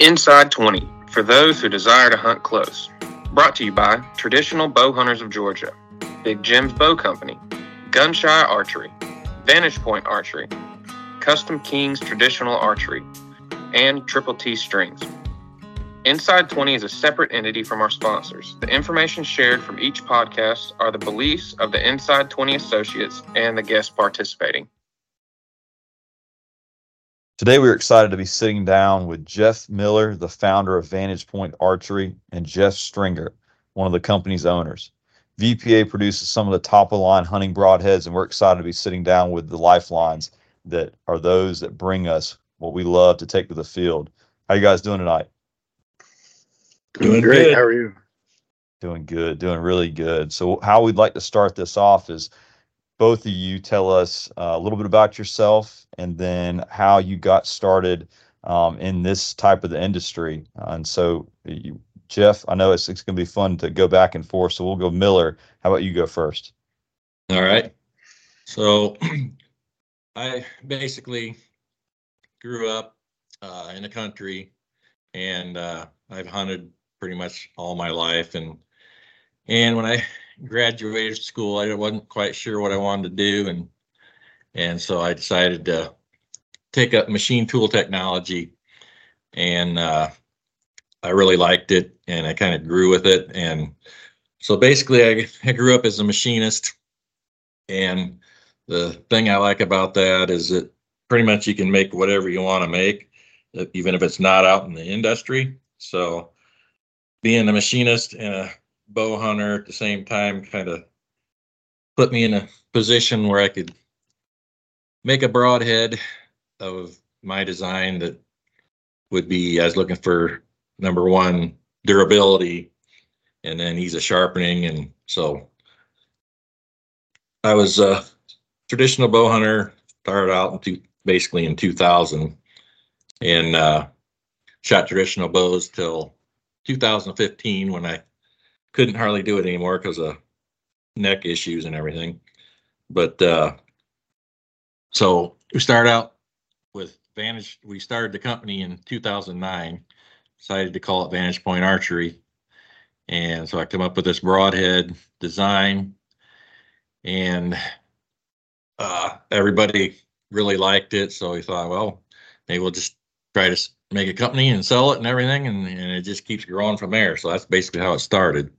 Inside 20 for those who desire to hunt close. Brought to you by Traditional Bow Hunters of Georgia, Big Jim's Bow Company, Gunshy Archery, Vantage Point Archery, Custom Kings Traditional Archery, and Triple T Strings. Inside 20 is a separate entity from our sponsors. The information shared from each podcast are the beliefs of the Inside 20 associates and the guests participating. Today, we're excited to be sitting down with Jeff Miller, the founder of Vantage Point Archery, and Jeff Stringer, one of the company's owners. VPA produces some of the top of the line hunting broadheads, and we're excited to be sitting down with the lifelines that are those that bring us what we love to take to the field. How you guys doing tonight? Doing great. Good. How are you? Doing good. Doing really good. So, how we'd like to start this off is both of you tell us uh, a little bit about yourself and then how you got started um, in this type of the industry. Uh, and so, you, Jeff, I know it's, it's going to be fun to go back and forth. So, we'll go Miller. How about you go first? All right. So, I basically grew up uh, in the country and uh, I've hunted pretty much all my life. And and when I graduated school, I wasn't quite sure what I wanted to do, and and so I decided to take up machine tool technology, and uh, I really liked it, and I kind of grew with it, and so basically, I, I grew up as a machinist, and the thing I like about that is that pretty much you can make whatever you want to make, even if it's not out in the industry. So being a machinist and a bow hunter at the same time kind of put me in a position where I could make a broadhead of my design that would be I was looking for number one durability and then ease of sharpening and so. I was a traditional bow hunter started out in two, basically in 2000 and uh, shot traditional bows till 2015 when I couldn't hardly do it anymore because of neck issues and everything. But uh, so we started out with Vantage. We started the company in 2009. Decided to call it Vantage Point Archery, and so I come up with this broadhead design, and uh, everybody really liked it. So we thought, well, maybe we'll just try to make a company and sell it and everything, and, and it just keeps growing from there. So that's basically how it started.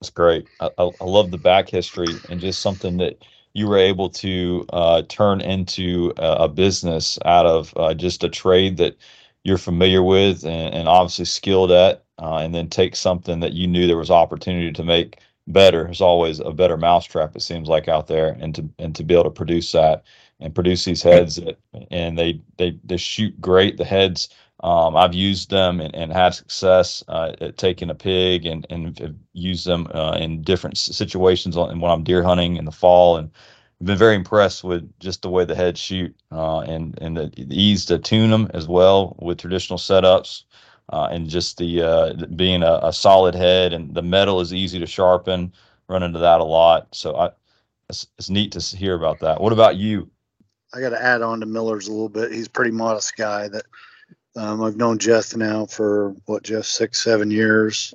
That's great. I, I, love the back history and just something that you were able to uh, turn into a, a, business out of uh, just a trade that you're familiar with and, and obviously skilled at, uh, and then take something that you knew there was opportunity to make better. There's always a better mousetrap, it seems like, out there, and to and to be able to produce that and produce these heads that, and they they they shoot great. The heads um, I've used them and, and had success uh, at taking a pig and and used them uh, in different situations on, when I'm deer hunting in the fall and I've been very impressed with just the way the heads shoot uh, and and the, the, ease to tune them as well with traditional setups uh, and just the uh, being a, a solid head and the metal is easy to sharpen. Run into that a lot, so I it's, it's neat to hear about that. What about you? I got to add on to Miller's a little bit. He's a pretty modest guy that um, I've known Jeff now for what Jeff six seven years.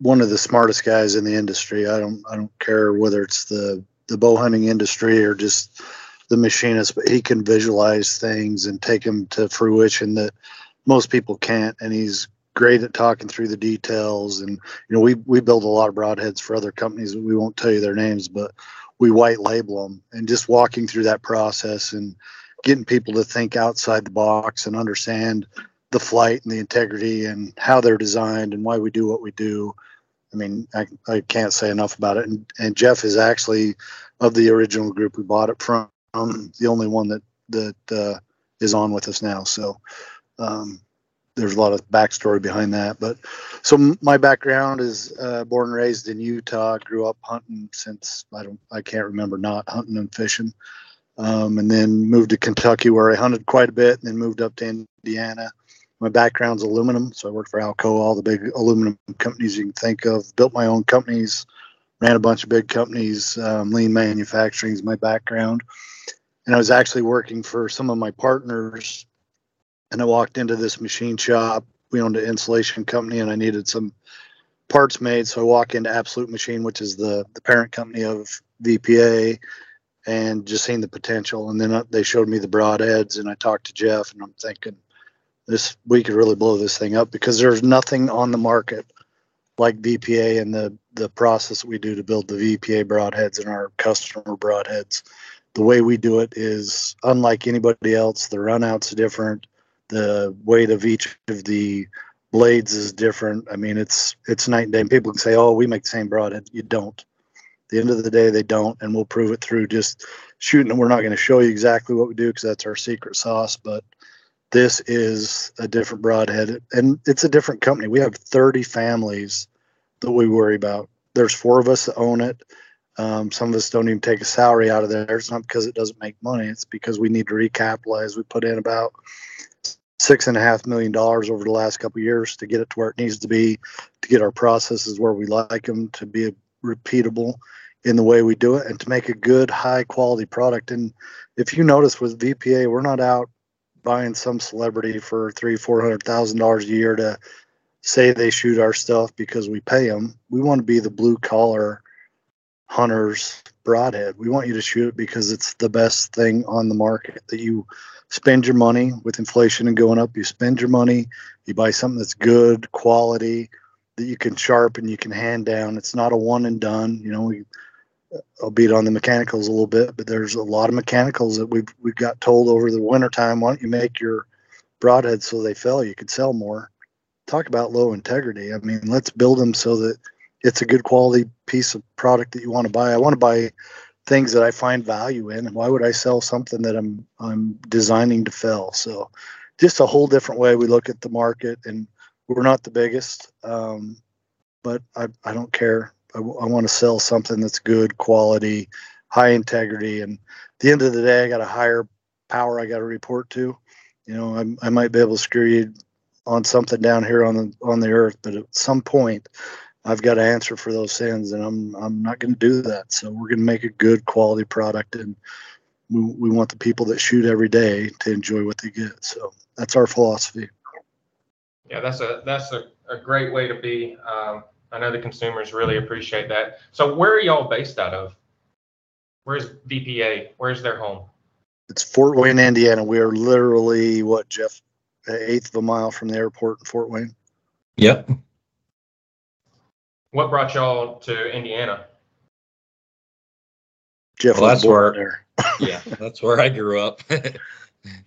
One of the smartest guys in the industry. I don't I don't care whether it's the the bow hunting industry or just the machinist, but he can visualize things and take them to fruition that most people can't. And he's great at talking through the details. And you know, we we build a lot of broadheads for other companies. We won't tell you their names, but we white label them and just walking through that process and getting people to think outside the box and understand the flight and the integrity and how they're designed and why we do what we do. I mean, I, I can't say enough about it. And, and Jeff is actually of the original group we bought it from, the only one that that uh, is on with us now. So um, there's a lot of backstory behind that. But so my background is uh, born and raised in Utah. Grew up hunting since I don't I can't remember not hunting and fishing. Um, and then moved to Kentucky where I hunted quite a bit, and then moved up to Indiana. My background's aluminum, so I worked for Alcoa, all the big aluminum companies you can think of. Built my own companies, ran a bunch of big companies. Um, lean manufacturing is my background, and I was actually working for some of my partners and I walked into this machine shop. We owned an insulation company, and I needed some parts made. So I walk into Absolute Machine, which is the the parent company of VPA, and just seen the potential. And then uh, they showed me the broadheads, and I talked to Jeff, and I'm thinking this we could really blow this thing up because there's nothing on the market like VPA and the the process we do to build the VPA broadheads and our customer broadheads. The way we do it is unlike anybody else. The runout's are different. The weight of each of the blades is different. I mean, it's it's night and day. And people can say, "Oh, we make the same broadhead." You don't. The end of the day, they don't, and we'll prove it through just shooting. And We're not going to show you exactly what we do because that's our secret sauce, but this is a different broadhead and it's a different company. We have 30 families that we worry about. There's four of us that own it. Um, some of us don't even take a salary out of there. It's not because it doesn't make money. It's because we need to recapitalize. We put in about six and a half million dollars over the last couple years to get it to where it needs to be to get our processes where we like them to be repeatable in the way we do it and to make a good high quality product and if you notice with vpa we're not out buying some celebrity for three, four hundred thousand dollars a year to say they shoot our stuff because we pay them. We want to be the blue collar hunters broadhead. We want you to shoot it because it's the best thing on the market. That you spend your money with inflation and going up. You spend your money. You buy something that's good quality that you can sharpen, you can hand down. It's not a one and done. You know, we I'll beat on the mechanicals a little bit, but there's a lot of mechanicals that we've we've got told over the wintertime, why don't you make your broadheads so they fail? You could sell more. Talk about low integrity. I mean, let's build them so that it's a good quality piece of product that you want to buy. I want to buy things that I find value in. Why would I sell something that I'm I'm designing to fail? So just a whole different way we look at the market and we're not the biggest. Um, but I, I don't care. I, I want to sell something that's good quality, high integrity, and at the end of the day, I got a higher power I got to report to. You know, I, I might be able to screw you on something down here on the on the earth, but at some point, I've got to answer for those sins, and I'm I'm not going to do that. So we're going to make a good quality product, and we, we want the people that shoot every day to enjoy what they get. So that's our philosophy. Yeah, that's a that's a, a great way to be. Um, I know the consumers really appreciate that. So where are y'all based out of? Where's VPA? Where's their home? It's Fort Wayne, Indiana. We are literally what, Jeff, an eighth of a mile from the airport in Fort Wayne. Yep. What brought y'all to Indiana? Jeff Well, was that's where- there. Yeah, that's where I grew up.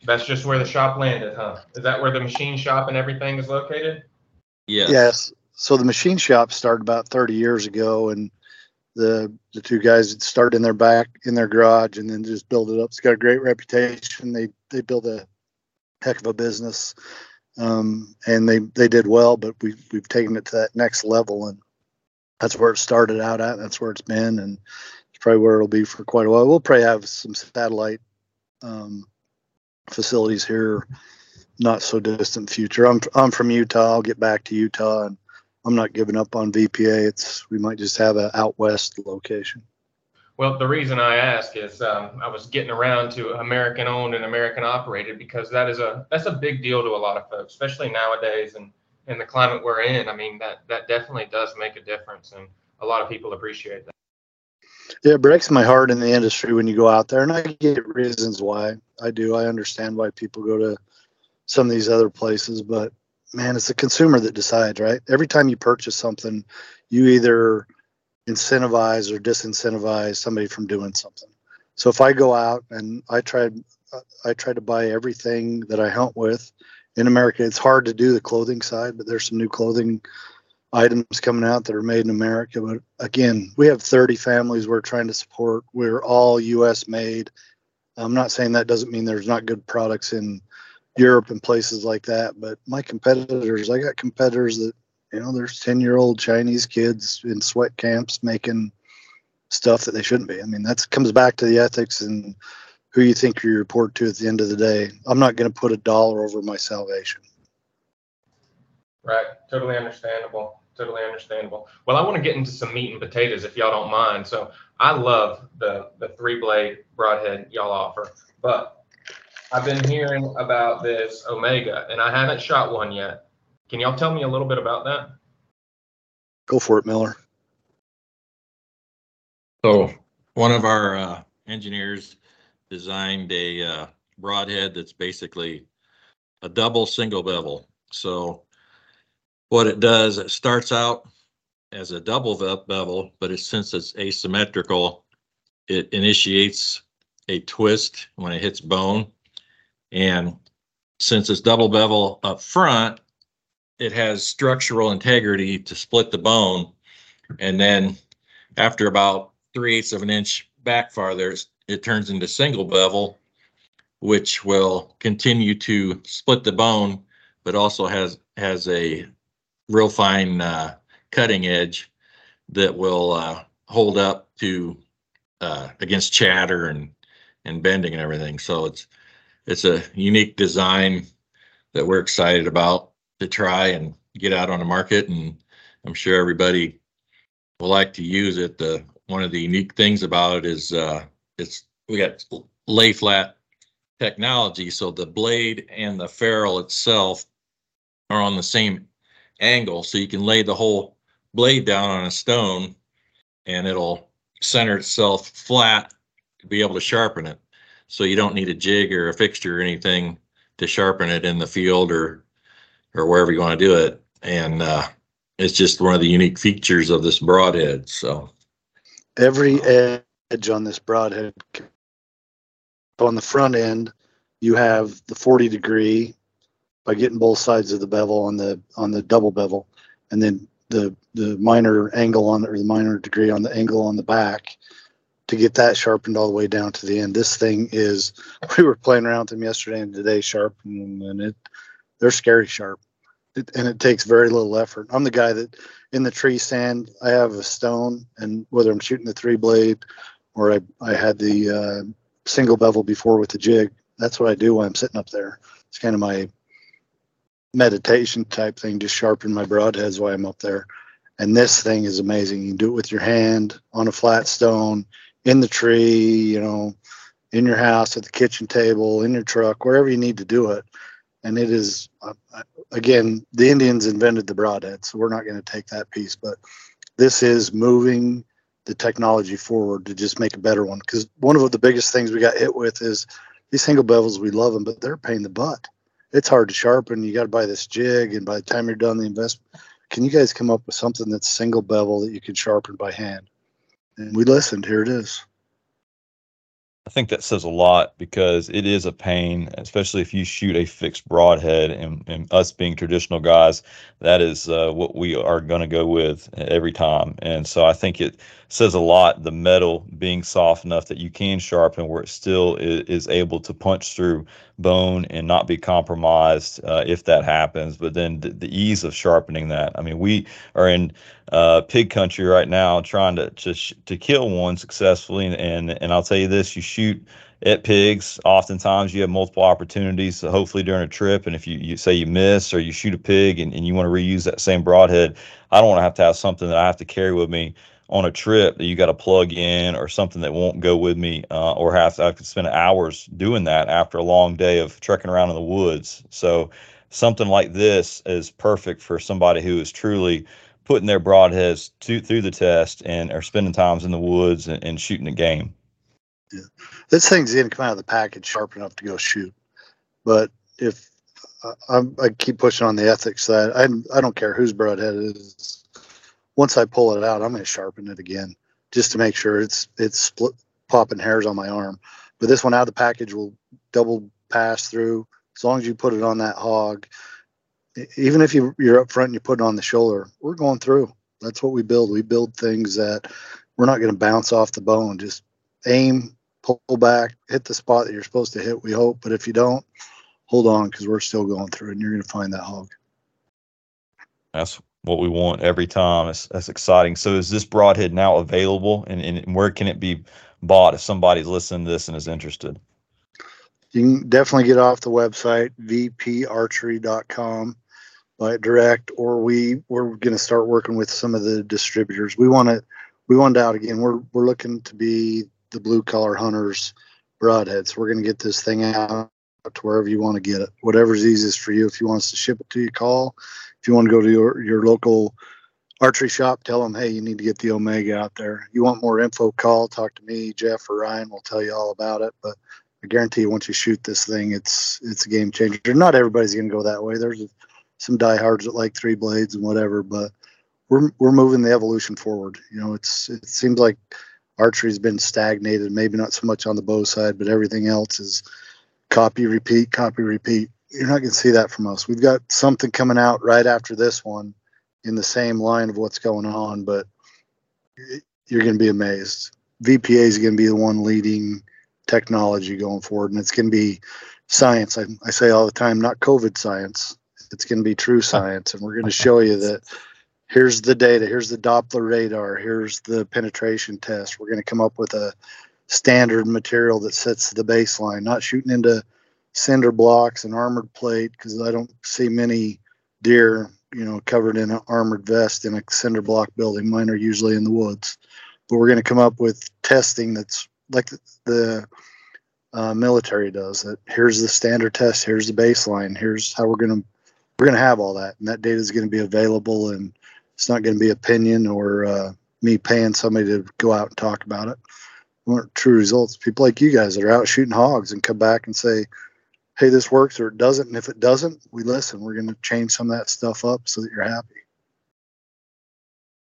That's just where the shop landed, huh? Is that where the machine shop and everything is located? yes. Yes. So the machine shop started about 30 years ago, and the the two guys started in their back in their garage, and then just built it up. It's got a great reputation. They they built a heck of a business, um, and they they did well. But we we've taken it to that next level, and that's where it started out at. That's where it's been, and it's probably where it'll be for quite a while. We'll probably have some satellite um, facilities here, not so distant future. I'm I'm from Utah. I'll get back to Utah, and I'm not giving up on VPA. It's we might just have a out west location. Well, the reason I ask is um, I was getting around to American owned and American operated because that is a that's a big deal to a lot of folks, especially nowadays and in the climate we're in. I mean that that definitely does make a difference, and a lot of people appreciate that. Yeah, it breaks my heart in the industry when you go out there, and I get reasons why. I do. I understand why people go to some of these other places, but man, it's the consumer that decides, right? Every time you purchase something, you either incentivize or disincentivize somebody from doing something. So if I go out and I try, I try to buy everything that I hunt with in America. It's hard to do the clothing side, but there's some new clothing items coming out that are made in America. But again, we have 30 families we're trying to support. We're all U.S. made. I'm not saying that doesn't mean there's not good products in Europe and places like that, but my competitors, I got competitors that, you know, there's 10 year old Chinese kids in sweat camps making stuff that they shouldn't be. I mean, that comes back to the ethics and who you think you report to at the end of the day. I'm not going to put a dollar over my salvation. Right. Totally understandable. Totally understandable. Well, I want to get into some meat and potatoes if y'all don't mind. So I love the the three blade broadhead y'all offer, but I've been hearing about this Omega, and I haven't shot one yet. Can y'all tell me a little bit about that? Go for it, Miller. So one of our uh, engineers designed a uh, broadhead that's basically a double single bevel. So what it does, it starts out as a double ve- bevel, but it's, since it's asymmetrical, it initiates a twist when it hits bone. And since it's double bevel up front, it has structural integrity to split the bone. And then after about three eighths of an inch back farther, it turns into single bevel, which will continue to split the bone, but also has has a real fine uh, cutting edge that will uh, hold up to uh, against chatter and and bending and everything. So it's it's a unique design that we're excited about to try and get out on the market, and I'm sure everybody will like to use it. The one of the unique things about it is uh, it's we got lay flat technology, so the blade and the ferrule itself are on the same angle, so you can lay the whole blade down on a stone, and it'll center itself flat to be able to sharpen it. So you don't need a jig or a fixture or anything to sharpen it in the field or or wherever you want to do it. And uh, it's just one of the unique features of this broadhead. So Every edge on this broadhead, on the front end, you have the 40 degree by getting both sides of the bevel on the on the double bevel, and then the the minor angle on or the minor degree on the angle on the back to get that sharpened all the way down to the end. This thing is we were playing around with them yesterday and today sharpening and it they're scary sharp. It, and it takes very little effort. I'm the guy that in the tree stand, I have a stone and whether I'm shooting the three blade or I, I had the uh, single bevel before with the jig, that's what I do when I'm sitting up there. It's kind of my meditation type thing, just sharpen my broadheads while I'm up there. And this thing is amazing. You can do it with your hand on a flat stone, in the tree, you know, in your house, at the kitchen table, in your truck, wherever you need to do it. And it is, uh, again, the Indians invented the broadhead, so we're not going to take that piece. But this is moving the technology forward to just make a better one. Because one of the biggest things we got hit with is these single bevels. We love them, but they're pain in the butt. It's hard to sharpen. You got to buy this jig, and by the time you're done the investment, can you guys come up with something that's single bevel that you can sharpen by hand? And we listened. Here it is. I think that says a lot because it is a pain, especially if you shoot a fixed broadhead. And, and us being traditional guys, that is uh, what we are going to go with every time. And so I think it says a lot the metal being soft enough that you can sharpen where it still is, is able to punch through bone and not be compromised uh, if that happens. But then the, the ease of sharpening that. I mean, we are in uh, pig country right now trying to to, to kill one successfully. And, and and I'll tell you this: you shoot at pigs, oftentimes you have multiple opportunities. So hopefully during a trip, and if you, you say you miss or you shoot a pig and, and you want to reuse that same broadhead, I don't want to have to have something that I have to carry with me on a trip that you got to plug in or something that won't go with me uh, or have to, I could spend hours doing that after a long day of trekking around in the woods. So something like this is perfect for somebody who is truly putting their broadheads to, through the test and are spending times in the woods and, and shooting a game. Yeah. This thing's going to come out of the package sharp enough to go shoot. But if I, I keep pushing on the ethics side, I, I don't care whose broadhead it is. Once I pull it out, I'm going to sharpen it again just to make sure it's it's split, popping hairs on my arm. But this one out of the package will double pass through as long as you put it on that hog. Even if you, you're up front and you put it on the shoulder, we're going through. That's what we build. We build things that we're not going to bounce off the bone. Just aim, pull back, hit the spot that you're supposed to hit. We hope, but if you don't, hold on because we're still going through, and you're going to find that hog. That's what we want every time. It's, that's exciting. So, is this broadhead now available, and, and where can it be bought if somebody's listening to this and is interested? You can definitely get off the website vparchery.com, buy it direct, or we we're going to start working with some of the distributors. We want to we want out again. We're we're looking to be the blue collar hunters broadheads. We're going to get this thing out to wherever you want to get it. Whatever's easiest for you. If you want us to ship it to you, call. If you want to go to your, your local archery shop, tell them, hey, you need to get the Omega out there. You want more info, call, talk to me, Jeff or Ryan. We'll tell you all about it. But I guarantee you, once you shoot this thing, it's it's a game changer. Not everybody's going to go that way. There's some diehards that like three blades and whatever, but we're we're moving the evolution forward. You know, it's it seems like archery's been stagnated, maybe not so much on the bow side, but everything else is copy, repeat, copy, repeat. You're not going to see that from us. We've got something coming out right after this one in the same line of what's going on, but you're going to be amazed. VPA is going to be the one leading technology going forward, and it's going to be science. I, I say all the time, not COVID science. It's going to be true science, and we're going to show you that here's the data, here's the Doppler radar, here's the penetration test. We're going to come up with a standard material that sets the baseline, not shooting into cinder blocks and armored plate because I don't see many deer, you know, covered in an armored vest in a cinder block building. Mine are usually in the woods. But we're going to come up with testing that's like the uh, military does. That here's the standard test, here's the baseline, here's how we're going to we're going to have all that, and that data is going to be available and it's not going to be opinion or uh, me paying somebody to go out and talk about it. We want true results. People like you guys that are out shooting hogs and come back and say, hey, this works or it doesn't. And if it doesn't, we listen. We're going to change some of that stuff up so that you're happy.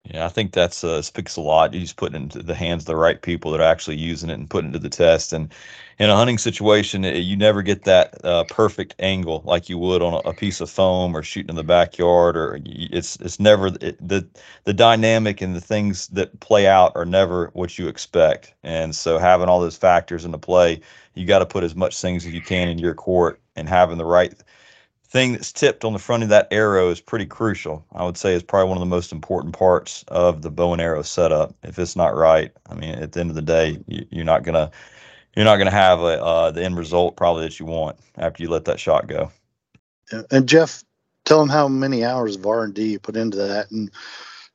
Yeah, I think that's uh, speaks a lot. You just put into the hands of the right people that are actually using it and putting it to the test. And in a hunting situation, it, you never get that uh, perfect angle like you would on a, a, piece of foam or shooting in the backyard. Or it's it's never it, the the dynamic and the things that play out are never what you expect. And so having all those factors into play, you got to put as much things as you can in your court and having the right thing that's tipped on the front of that arrow is pretty crucial. I would say it's probably one of the most important parts of the bow and arrow setup. If it's not right, I mean, at the end of the day, you, are not gonna you're not gonna have a, uh, the end result probably that you want after you let that shot go. Yeah. And Jeff, tell them how many hours of R and D you put into that and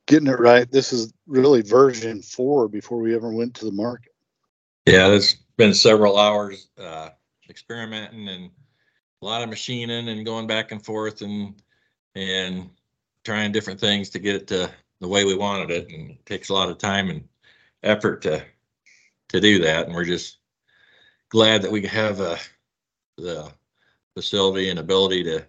getting it right. This is really version four before we ever went to the market. Yeah, it's been several hours uh, experimenting and a lot of machining and going back and forth and and trying different things to get it to the way we wanted it. And it takes a lot of time and effort to to do that. And we're just glad that we have uh, the facility and ability to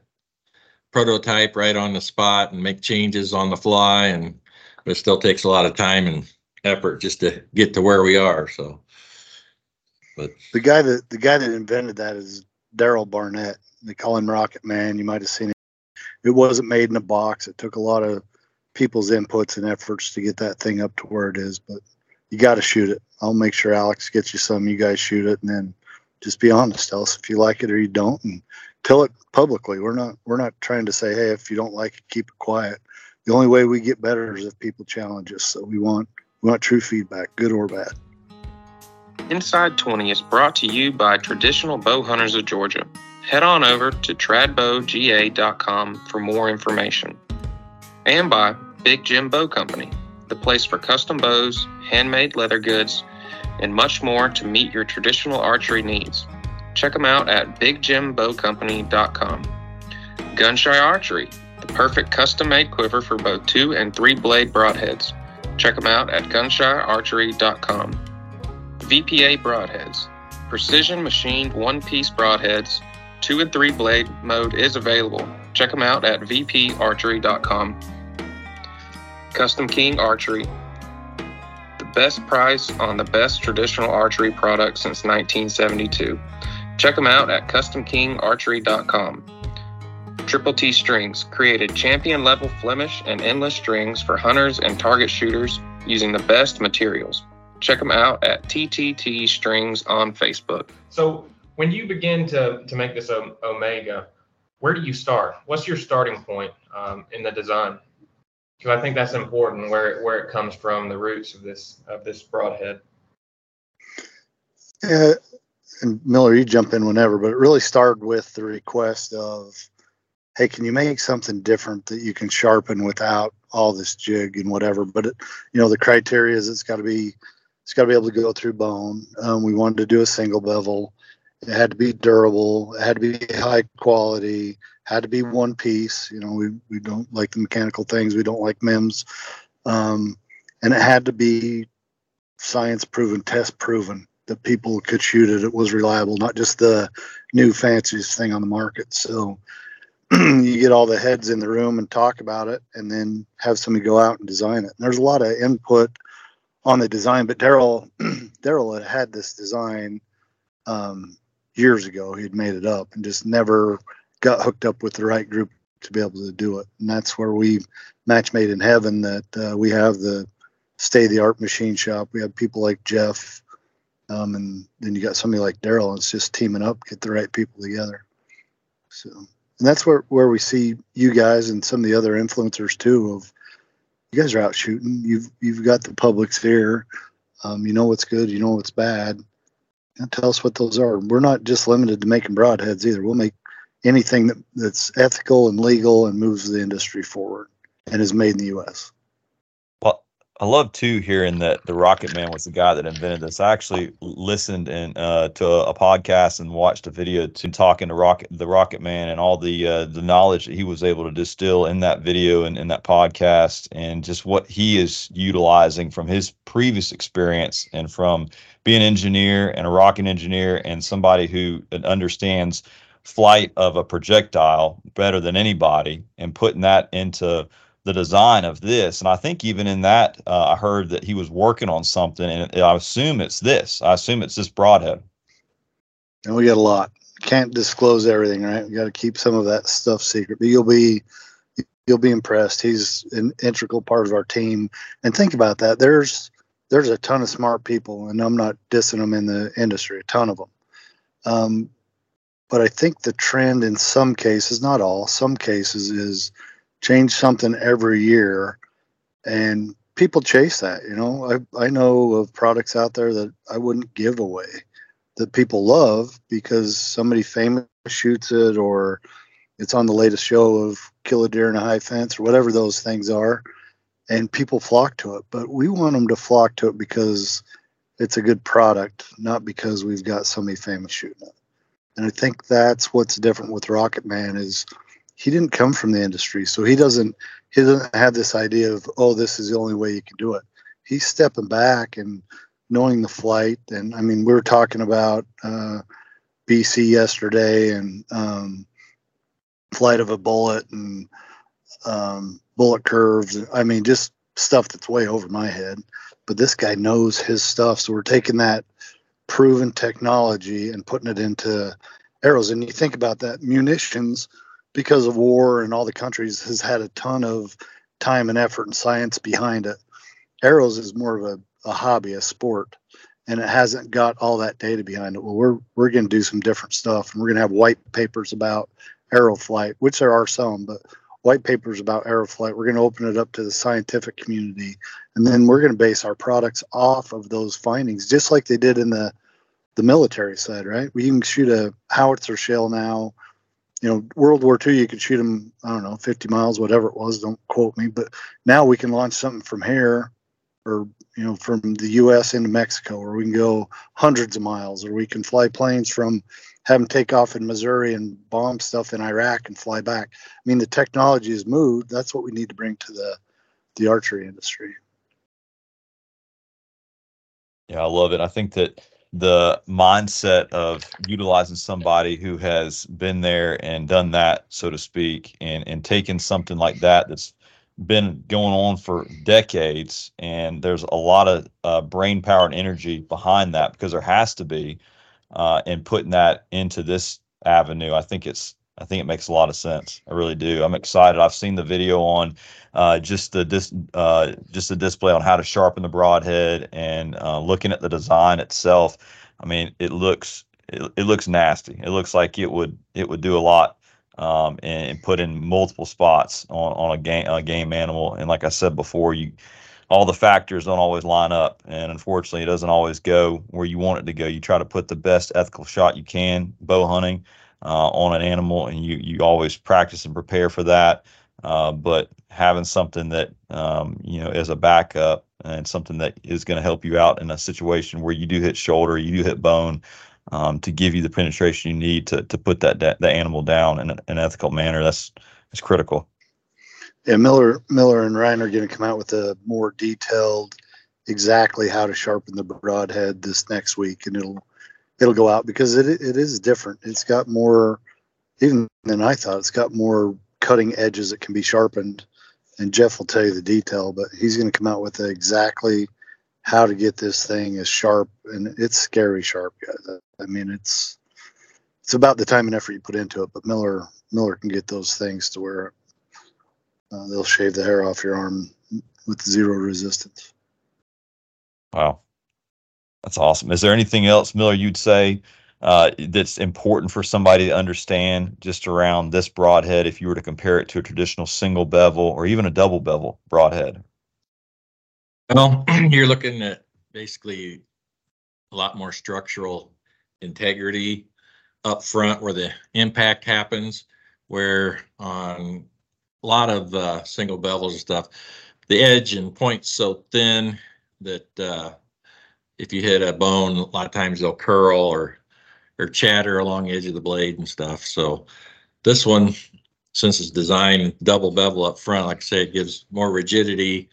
prototype right on the spot and make changes on the fly. And it still takes a lot of time and effort just to get to where we are. So but the guy that the guy that invented that is Daryl Barnett. They call him Rocket Man. You might have seen it. It wasn't made in a box. It took a lot of people's inputs and efforts to get that thing up to where it is. But you got to shoot it. I'll make sure Alex gets you some. You guys shoot it, and then just be honest. Us if you like it or you don't, and tell it publicly. We're not we're not trying to say, hey, if you don't like it, keep it quiet. The only way we get better is if people challenge us. So we want we want true feedback, good or bad. Inside 20 is brought to you by Traditional Bow Hunters of Georgia. Head on over to tradbowga.com for more information. And by Big Jim Bow Company, the place for custom bows, handmade leather goods, and much more to meet your traditional archery needs. Check them out at bigjimbowcompany.com. Gunshy Archery, the perfect custom made quiver for both two and three blade broadheads. Check them out at gunshyarchery.com. VPA broadheads. Precision machined one piece broadheads, two and three blade mode is available. Check them out at vparchery.com. Custom King Archery. The best price on the best traditional archery products since 1972. Check them out at customkingarchery.com. Triple T Strings created champion level Flemish and endless strings for hunters and target shooters using the best materials check them out at TTT Strings on Facebook. So when you begin to, to make this Omega, where do you start? What's your starting point um, in the design? Because I think that's important where where it comes from, the roots of this of this broadhead. Yeah, and Miller, you jump in whenever, but it really started with the request of, hey, can you make something different that you can sharpen without all this jig and whatever? But it, you know, the criteria is it's got to be it's got to be able to go through bone. Um, we wanted to do a single bevel, It had to be durable. It had to be high quality. Had to be one piece. You know, we we don't like the mechanical things. We don't like MEMS. Um, and it had to be science proven, test proven that people could shoot it. It was reliable, not just the new fanciest thing on the market. So you get all the heads in the room and talk about it, and then have somebody go out and design it. And there's a lot of input on the design, but Daryl Daryl had had this design um, years ago. He'd made it up and just never got hooked up with the right group to be able to do it. And that's where we match made in heaven. That uh, we have the state of the art machine shop. We have people like Jeff, um, and then you got somebody like Daryl. It's just teaming up, get the right people together. So, and that's where where we see you guys and some of the other influencers too. Of you guys are out shooting. You've you've got the public's ear. Um, you know what's good. You know what's bad. Tell us what those are. We're not just limited to making broadheads either. We'll make anything that, that's ethical and legal and moves the industry forward and is made in the U.S. I love too hearing that the Rocket Man was the guy that invented this. I actually listened and uh, to a, podcast and watched a video to talking to Rocket, the Rocket Man, and all the uh, the knowledge that he was able to distill in that video and in that podcast, and just what he is utilizing from his previous experience and from being an engineer and a rocket engineer and somebody who understands flight of a projectile better than anybody, and putting that into the design of this. And I think even in that, uh, I heard that he was working on something, and I assume it's this. I assume it's this broadhead. And we got a lot. Can't disclose everything, right? We got to keep some of that stuff secret. But you'll be you'll be impressed. He's an integral part of our team. And think about that. There's there's a ton of smart people, and I'm not dissing them in the industry. A ton of them. Um, but I think the trend in some cases, not all, some cases is change something every year and people chase that you know? I i know of products out there that i wouldn't give away that people love because somebody famous shoots it or it's on the latest show of kill a deer in a high fence or whatever those things are and people flock to it. But we want them to flock to it because it's a good product not because we've got somebody famous shooting it. And i think that's what's different with rocket man is he didn't come from the industry, so he doesn't he doesn't have this idea of oh this is the only way you can do it. He's stepping back and knowing the flight, and I mean we were talking about uh, BC yesterday and um, flight of a bullet and um, bullet curves. I mean just stuff that's way over my head. But this guy knows his stuff, so we're taking that proven technology and putting it into arrows. And you think about that munitions because of war and all the countries has had a ton of time and effort and science behind it. Arrows is more of a, a hobby, a sport, and it hasn't got all that data behind it. Well, we're we're going to do some different stuff, and we're going to have white papers about arrow flight, which there are some, but white papers about arrow flight. We're going to open it up to the scientific community, and then we're going to base our products off of those findings, just like they did in the the military side, right? We can shoot a howitzer shell now you know, World War II, you could shoot them, I don't know, 50 miles, whatever it was. Don't quote me. But now we can launch something from here or, you know, from the U.S. into Mexico, or we can go hundreds of miles, or we can fly planes from, have them take off in Missouri and bomb stuff in Iraq and fly back. I mean, the technology has moved. That's what we need to bring to the, the archery industry. Yeah, I love it. I think that the mindset of utilizing somebody who has been there and done that, so to speak, and and taken something like that that's been going on for decades, and there's a lot of uh, brain power and energy behind that because there has to be, uh, putting that into this avenue, I think it's I think it makes a lot of sense. I really do. I'm excited. I've seen the video on uh, just the dis, uh, just the display on how to sharpen the broadhead and uh, looking at the design itself. I mean, it looks it, it looks nasty. It looks like it would it would do a lot um, and, and, put in multiple spots on, on a game a game animal. And like I said before, you all the factors don't always line up, and unfortunately, it doesn't always go where you want it to go. You try to put the best ethical shot you can bow hunting on an animal, and you you always practice and prepare for that. Uh, but having something that um, you know as a backup and something that is going to help you out in a situation where you do hit shoulder, you do hit bone, um, to give you the penetration you need to to put that that, that animal down in an, an ethical manner. That's that's critical. Yeah, Miller, Miller and Ryan are going to come out with a more detailed, exactly how to sharpen the broadhead this next week, and it'll it'll go out because it it is different. It's got more, even than I thought. It's got more cutting edges that can be sharpened, and Jeff will tell you the detail. But he's going to come out with exactly how to get this thing as sharp, and it's scary sharp, guys. I mean, it's it's about the time and effort you put into it. But Miller Miller can get those things to where uh, they'll shave the hair off your arm with zero resistance. Wow, that's awesome. Is there anything else, Miller, you'd say uh, that's important for somebody to understand just around this broadhead if you were to compare it to a traditional single bevel or even a double bevel broadhead? Well, you're looking at basically a lot more structural integrity up front where the impact happens, where on a lot of uh, single bevels and stuff, the edge and point's so thin that uh, if you hit a bone, a lot of times they'll curl or or chatter along the edge of the blade and stuff. So this one, since it's designed double bevel up front, like I say, it gives more rigidity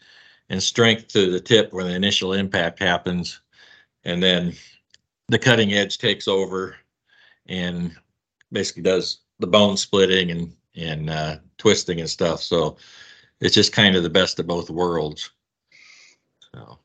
and strength to the tip where the initial impact happens. And then the cutting edge takes over and basically does the bone splitting and and uh, twisting and stuff. So it's just kind of the best of both worlds. So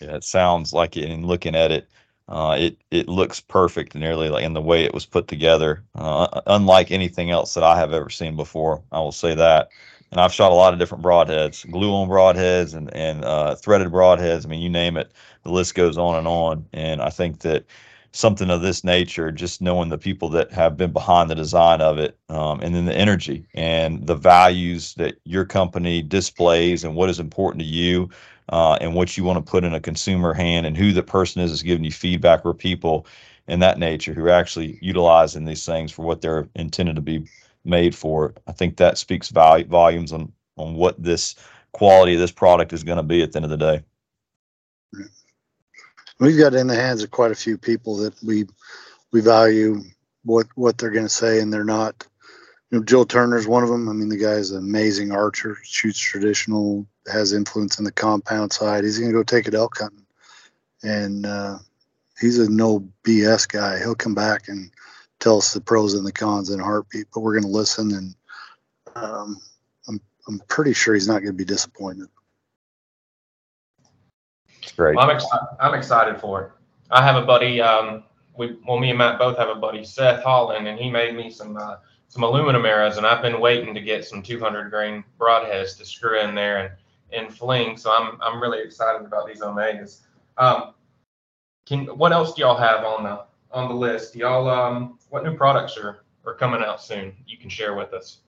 Yeah, it sounds like it. And looking at it, uh, it it looks perfect, nearly like in the way it was put together. Uh, unlike anything else that I have ever seen before, I will say that. And I've shot a lot of different broadheads, glue-on broadheads, and and uh, threaded broadheads. I mean, you name it, the list goes on and on. And I think that something of this nature, just knowing the people that have been behind the design of it, um, and then the energy and the values that your company displays and what is important to you, uh, and what you want to put in a consumer hand, and who the person is is giving you feedback, or people in that nature who are actually utilizing these things for what they're intended to be made for. I think that speaks vol- volumes on on what this quality of this product is going to be at the end of the day. We've got in the hands of quite a few people that we we value what what they're going to say, and they're not. You know, Joe Turner's one of them. I mean, the guy's an amazing archer, shoots traditional, has influence in the compound side. He's going to go take it elk hunting, and uh, he's a no BS guy. He'll come back and tell us the pros and the cons in a heartbeat. But we're going to listen, and um, I'm I'm pretty sure he's not going to be disappointed. It's great. Well, I'm excited. I'm excited for it. I have a buddy. Um, we well, me and Matt both have a buddy, Seth Holland, and he made me some uh, some aluminum arrows, and I've been waiting to get some 200 grain broadheads to screw in there and and fling. So I'm I'm really excited about these Omegas. Um, can what else do y'all have on the on the list? Y'all, um, what new products are are coming out soon? You can share with us.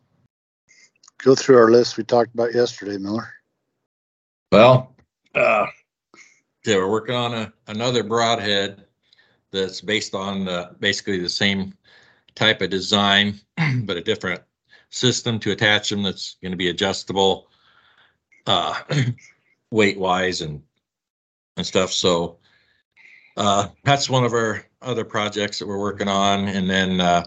Go through our list we talked about yesterday, Miller. Well, uh, yeah, we're working on a, another broadhead that's based on uh, basically the same type of design, but a different system to attach them that's going to be adjustable uh, weight wise and and stuff. So uh, that's one of our other projects that we're working on, and then uh,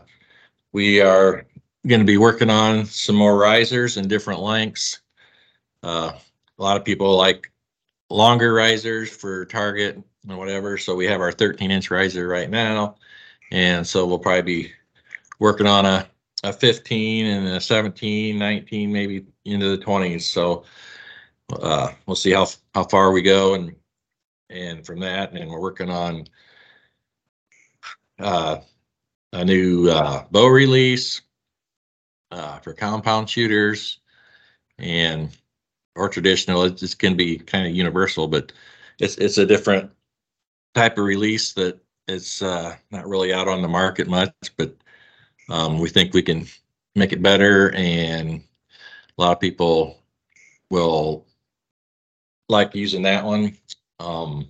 we are going to be working on some more risers in different lengths. Uh, a lot of people like longer risers for target or whatever. So we have our 13 inch riser right now. And so we'll probably be working on a, a 15 and a 17, 19, maybe into the 20s. So uh, we'll see how, how far we go and, and from that, and we're working on uh, a new uh, bow release uh, for compound shooters and or traditional. It's, it's going to be kind of universal, but it's it's a different type of release that it's uh, not really out on the market much. But um, we think we can make it better, and a lot of people will like using that one. Um,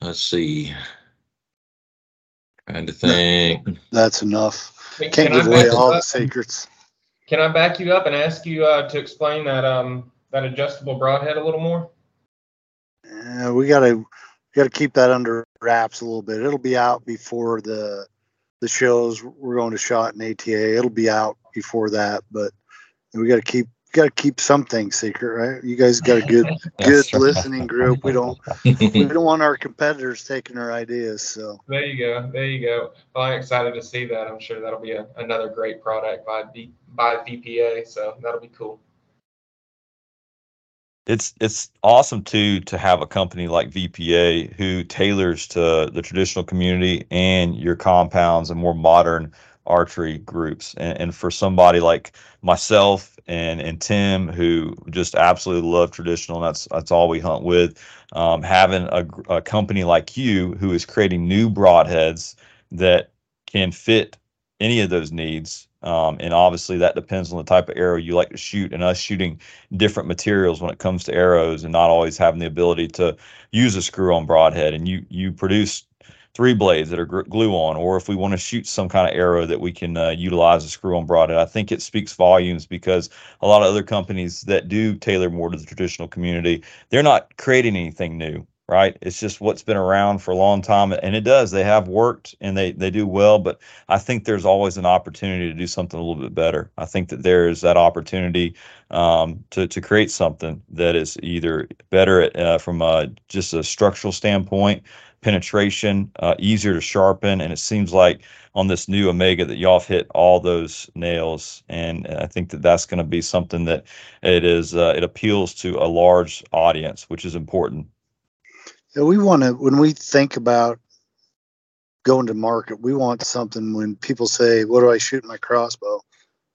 let's see. Trying to think. That's enough. Can Can't I give away back you all the up? secrets. Can I back you up and ask you uh, to explain that um that adjustable broadhead a little more? Uh, we gotta we gotta keep that under wraps a little bit. It'll be out before the the shows. We're going to shot in ATA. It'll be out before that, but we got to keep got to keep something secret, right? You guys got a good good right. listening group. We don't we don't want our competitors taking our ideas. So There you go. There you go. Well, I'm excited to see that. I'm sure that'll be a, another great product by V, by VPA. So that'll be cool. it's it's awesome too to have a company like VPA who tailors to the traditional community and your compounds and more modern archery groups. And, and for somebody like myself and and Tim who just absolutely love traditional, that's that's all we hunt with. Um, having a, a company like you who is creating new broadheads that can fit any of those needs. Um, and obviously that depends on the type of arrow you like to shoot and us shooting different materials when it comes to arrows and not always having the ability to use a screw on broadhead and you you produce three blades that are glue on or if we want to shoot some kind of arrow that we can uh, utilize a screw on broadhead i think it speaks volumes because a lot of other companies that do tailor more to the traditional community they're not creating anything new right? It's just what's been around for a long time and it does. They have worked and they they do well but i think there's always an opportunity to do something a little bit better. I think that there is that opportunity um, to to create something that is either better at, uh, from a, just a structural standpoint, penetration, uh, easier to sharpen, and it seems like on this new Omega that y'all have hit all those nails, and I think that that's going to be something that it is uh, it appeals to a large audience, which is important. yeah, we want to when we think about going to market, we want something when people say, "What do I shoot my crossbow?"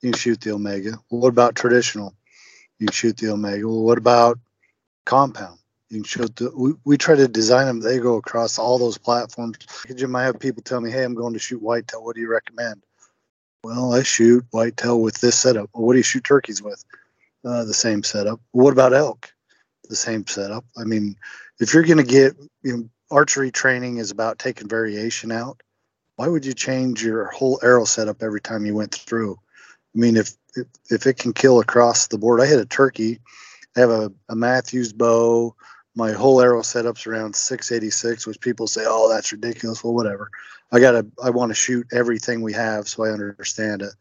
You shoot the Omega. Well, what about traditional? You shoot the Omega. Well, what about compound? Shoot the. We, we try to design them. They go across all those platforms. You might have people tell me, "Hey, I'm going to shoot whitetail. What do you recommend?" Well, I shoot whitetail with this setup. Well, what do you shoot turkeys with? Uh, the same setup. What about elk? The same setup. I mean, if you're going to get, you know, archery training is about taking variation out. Why would you change your whole arrow setup every time you went through? I mean, if if, if it can kill across the board, I hit a turkey. I have a, a Mathews bow. My whole arrow setup's around 686, which people say, "Oh, that's ridiculous." Well, whatever. I gotta. I want to shoot everything we have, so I understand it.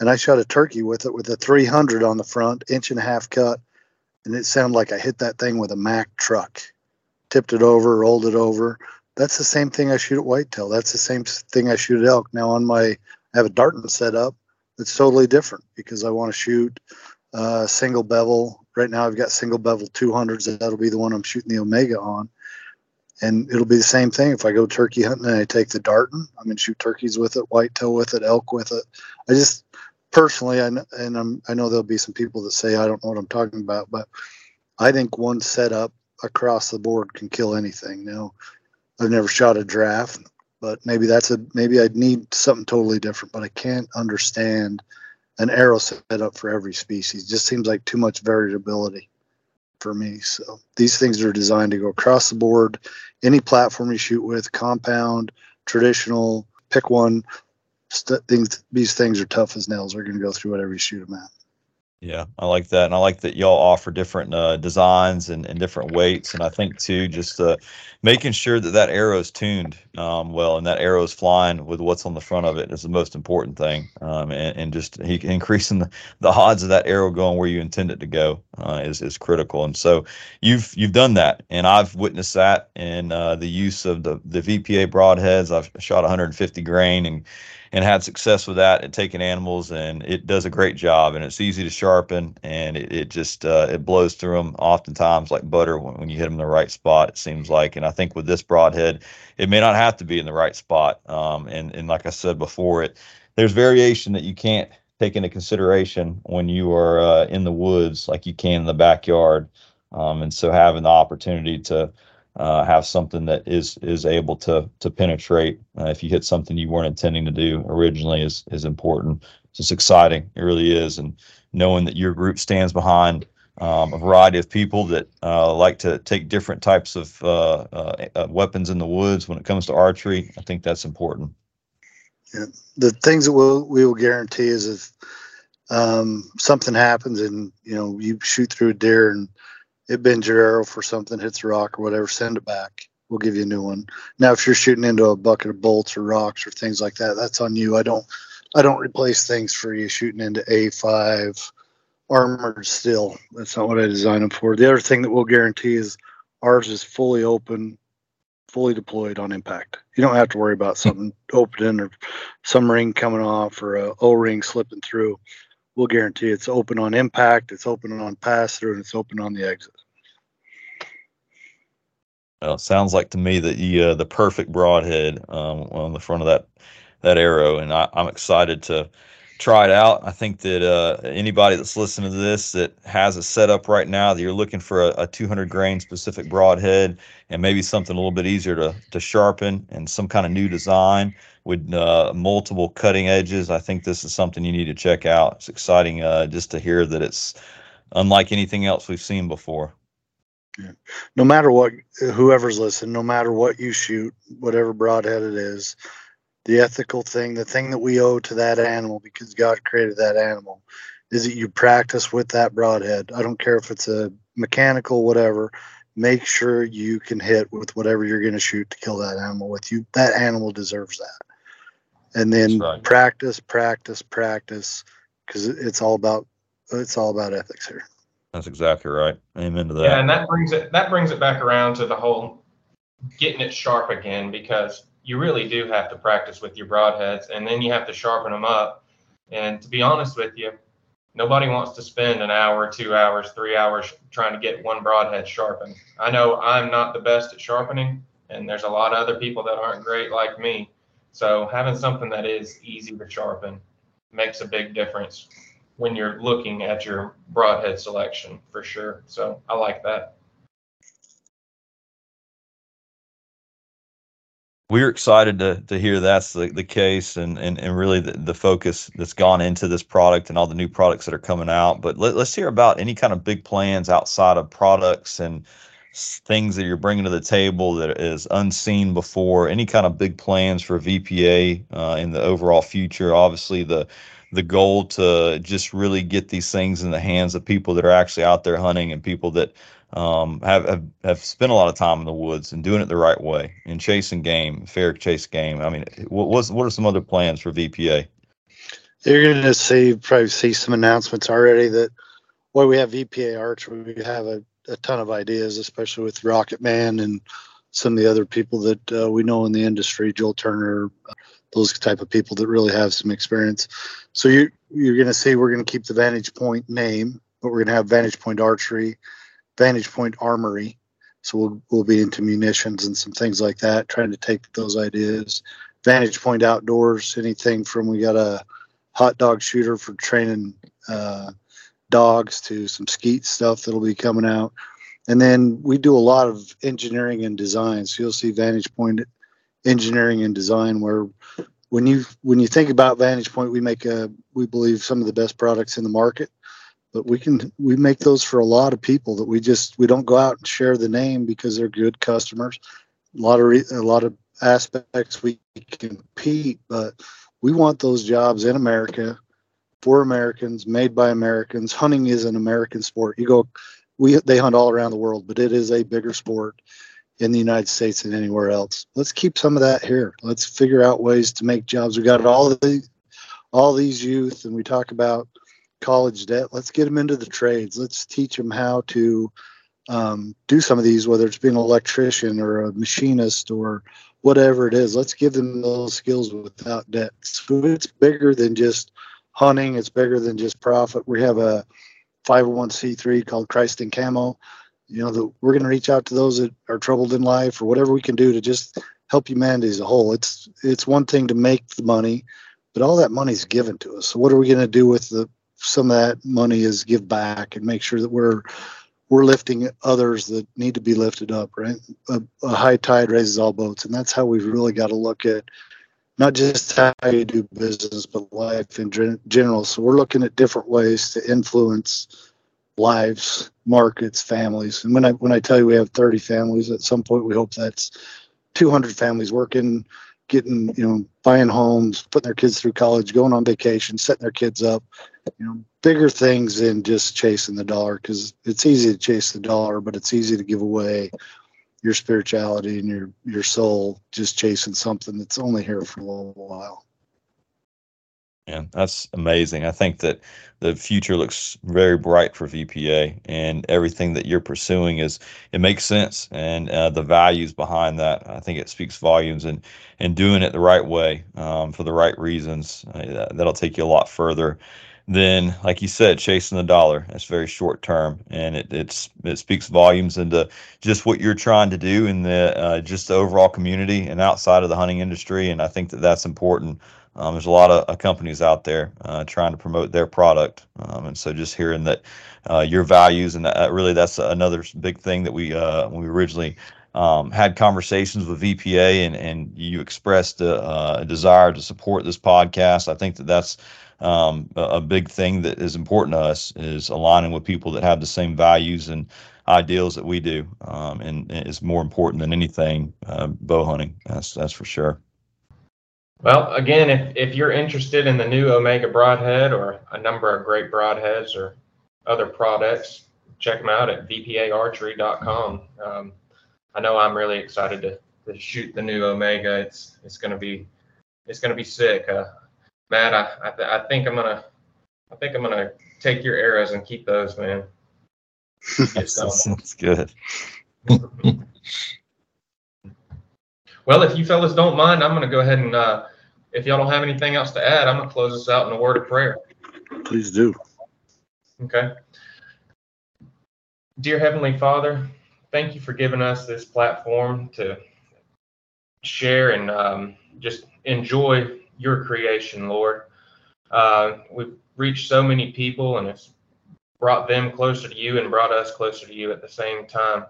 And I shot a turkey with it with a 300 on the front, inch and a half cut, and it sounded like I hit that thing with a Mack truck. Tipped it over, rolled it over. That's the same thing I shoot at whitetail. That's the same thing I shoot at elk. Now on my, I have a Darton set up. It's totally different because I want to shoot uh, single bevel. Right now I've got single bevel 200s. That'll be the one I'm shooting the Omega on. And it'll be the same thing if I go turkey hunting and I take the Darton. I'm gonna shoot turkeys with it, whitetail with it, elk with it. I just personally, I and I'm, I know there'll be some people that say I don't know what I'm talking about, but I think one setup across the board can kill anything. Now, I've never shot a draft, but maybe that's a maybe I'd need something totally different. But I can't understand an arrow set up for every species. It just seems like too much variability for me. So these things are designed to go across the board. Any platform you shoot with, compound, traditional, pick one. St- things these things are tough as nails. They're going to go through whatever you shoot them at. Yeah, I like that, and I like that y'all offer different uh, designs and, and different weights, and I think too, just uh, making sure that that arrow is tuned um, well and that arrow is flying with what's on the front of it is the most important thing, um, and, and just he, increasing the, the odds of that arrow going where you intend it to go uh, is is critical, and so you've you've done that, and I've witnessed that in uh, the use of the the VPA broadheads. I've shot 150 grain and and had success with that and taking animals and it does a great job and it's easy to sharpen and it, it just uh, it blows through them oftentimes like butter when, when you hit them in the right spot it seems like and i think with this broadhead it may not have to be in the right spot um, and, and like i said before it there's variation that you can't take into consideration when you are uh, in the woods like you can in the backyard um, and so having the opportunity to uh, have something that is is able to to penetrate uh, if you hit something you weren't intending to do originally is is important. It's exciting. It really is, and knowing that your group stands behind um, a variety of people that uh, like to take different types of uh, uh, uh, weapons in the woods when it comes to archery, I think that's important. Yeah. the things that we'll we will guarantee is if um, something happens and you know you shoot through a deer and it bends your arrow for something hits a rock or whatever, send it back. we'll give you a new one. Now, if you're shooting into a bucket of bolts or rocks or things like that, that's on you. I don't, I don't replace things for you shooting into A5 armored steel. That's not what I design them for. The other thing that we'll guarantee is ours is fully open, fully deployed on impact. You don't have to worry about something opening or some ring coming off or a O ring slipping through. We'll guarantee it's open on impact, it's open on pass through, and it's open on the exit. Well, sounds like to me that you uh, the perfect broadhead um, on the front of that that arrow, and I, I'm excited to try it out. I think that uh, anybody that's listening to this that has a setup right now that you're looking for a, a 200 grain specific broadhead and maybe something a little bit easier to, to sharpen and some kind of new design with uh, multiple cutting edges, I think this is something you need to check out. It's exciting uh, just to hear that it's unlike anything else we've seen before. Yeah. No matter what, whoever's listening, no matter what you shoot, whatever broadhead it is, the ethical thing, the thing that we owe to that animal because God created that animal, is that you practice with that broadhead. I don't care if it's a mechanical, whatever. Make sure you can hit with whatever you're going to shoot to kill that animal with you. That animal deserves that. And then right. practice, practice, practice, because it's all about it's all about ethics here. That's exactly right. Amen to that. Yeah, and that brings it that brings it back around to the whole getting it sharp again because you really do have to practice with your broadheads and then you have to sharpen them up. And to be honest with you, nobody wants to spend an hour, two hours, three hours trying to get one broadhead sharpened. I know I'm not the best at sharpening, and there's a lot of other people that aren't great like me. So having something that is easy to sharpen makes a big difference when you're looking at your broadhead selection for sure. So I like that. we're excited to to hear that's the, the case and, and, and really the, the focus that's gone into this product and all the new products that are coming out. But let, us hear about any kind of big plans outside of products and things that you're bringing to the table that is unseen before. Any kind of big plans for VPA uh, in the overall future? Obviously, the the goal to just really get these things in the hands of people that are actually out there hunting and people that um, have, have have spent a lot of time in the woods and doing it the right way and chasing game, fair chase game. I mean, what was what are some other plans for VPA? You're going to see probably see some announcements already that while we have VPA Arch, we have a, a ton of ideas, especially with Rocket Man and some of the other people that uh, we know in the industry, Joel Turner, those type of people that really have some experience. So you you're going to see we're going to keep the Vantage Point name, but we're going to have Vantage Point Archery Vantage Point Armory. So we'll we'll be into munitions and some things like that, trying to take those ideas. Vantage Point Outdoors, anything from we got a hot dog shooter for training uh, dogs to some skeet stuff that'll be coming out. And then we do a lot of engineering and design. So you'll see Vantage Point engineering and design where when you when you think about Vantage Point, we make a we believe some of the best products in the market but we can we make those for a lot of people that we just we don't go out and share the name because they're good customers. A lot of a lot of aspects we compete but we want those jobs in america for americans made by americans. Hunting is an american sport. You go we they hunt all around the world but it is a bigger sport in the united states than anywhere else let's keep some of that here let's figure out ways to make jobs we got all the all these youth and we talk about college debt. Let's get them into the trades. Let's teach them how to um, do some of these, whether it's being an electrician or a machinist or whatever it is. Let's give them those skills without debt. So it's bigger than just hunting. It's bigger than just profit. We have a 501c3 called Christ in Camo. You know, we're going to reach out to those that are troubled in life or whatever we can do to just help humanity as a whole. It's it's one thing to make the money, but all that money is given to us. So what are we going to do with the some of that money is give back and make sure that we're we're lifting others that need to be lifted up right a, a high tide raises all boats and that's how we've really got to look at not just how you do business but life in general so we're looking at different ways to influence lives markets families and when i when i tell you we have 30 families at some point we hope that's 200 families working getting you know buying homes putting their kids through college going on vacation setting their kids up you know bigger things than just chasing the dollar because it's easy to chase the dollar but it's easy to give away your spirituality and your your soul just chasing something that's only here for a little while. Yeah, that's amazing. I think that the future looks very bright for VPA, and everything that you're pursuing is it makes sense, and uh, the values behind that. I think it speaks volumes, and and doing it the right way um, for the right reasons. Uh, that'll take you a lot further than, like you said, chasing the dollar. That's very short term, and it it's it speaks volumes into just what you're trying to do in the uh, just the overall community and outside of the hunting industry. And I think that that's important um, there's a lot of uh, companies out there uh, trying to promote their product, um, and so just hearing that uh, your values and that, really that's another big thing that we uh, when we originally um, had conversations with VPA and and you expressed a, a, desire to support this podcast. I think that that's um, a, a, big thing that is important to us is aligning with people that have the same values and ideals that we do, um, and, and is more important than anything uh, bow hunting. That's that's for sure. Well, again, if, if you're interested in the new Omega Broadhead or a number of great broadheads or other products, check them out at vpaarchery.com. Um, I know I'm really excited to, to shoot the new Omega. It's it's gonna be it's gonna be sick. Uh, Matt, I I, th- I think I'm gonna I think I'm gonna take your arrows and keep those, man. that sounds good. Well, if you fellas don't mind, I'm going to go ahead and, uh, if y'all don't have anything else to add, I'm going to close this out in a word of prayer. Please do. Okay. Dear Heavenly Father, thank you for giving us this platform to share and um, just enjoy your creation, Lord. Uh, we've reached so many people and it's brought them closer to you and brought us closer to you at the same time.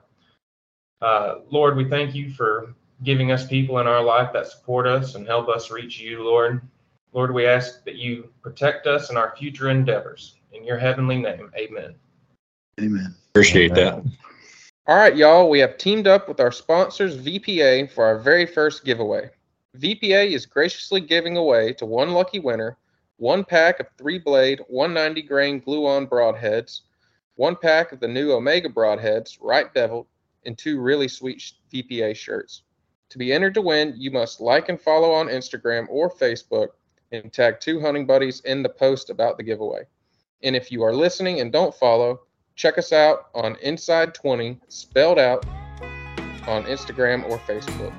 Uh, Lord, we thank you for giving us people in our life that support us and help us reach you, Lord. Lord, we ask that you protect us in our future endeavors. In your heavenly name, amen. Amen. Appreciate amen. that. All right, y'all, we have teamed up with our sponsors, VPA, for our very first giveaway. VPA is graciously giving away to one lucky winner one pack of three blade 190 grain glue on broadheads, one pack of the new Omega broadheads, right beveled, and two really sweet VPA shirts. To be entered to win, you must like and follow on Instagram or Facebook and tag two hunting buddies in the post about the giveaway. And if you are listening and don't follow, check us out on Inside 20 spelled out on Instagram or Facebook.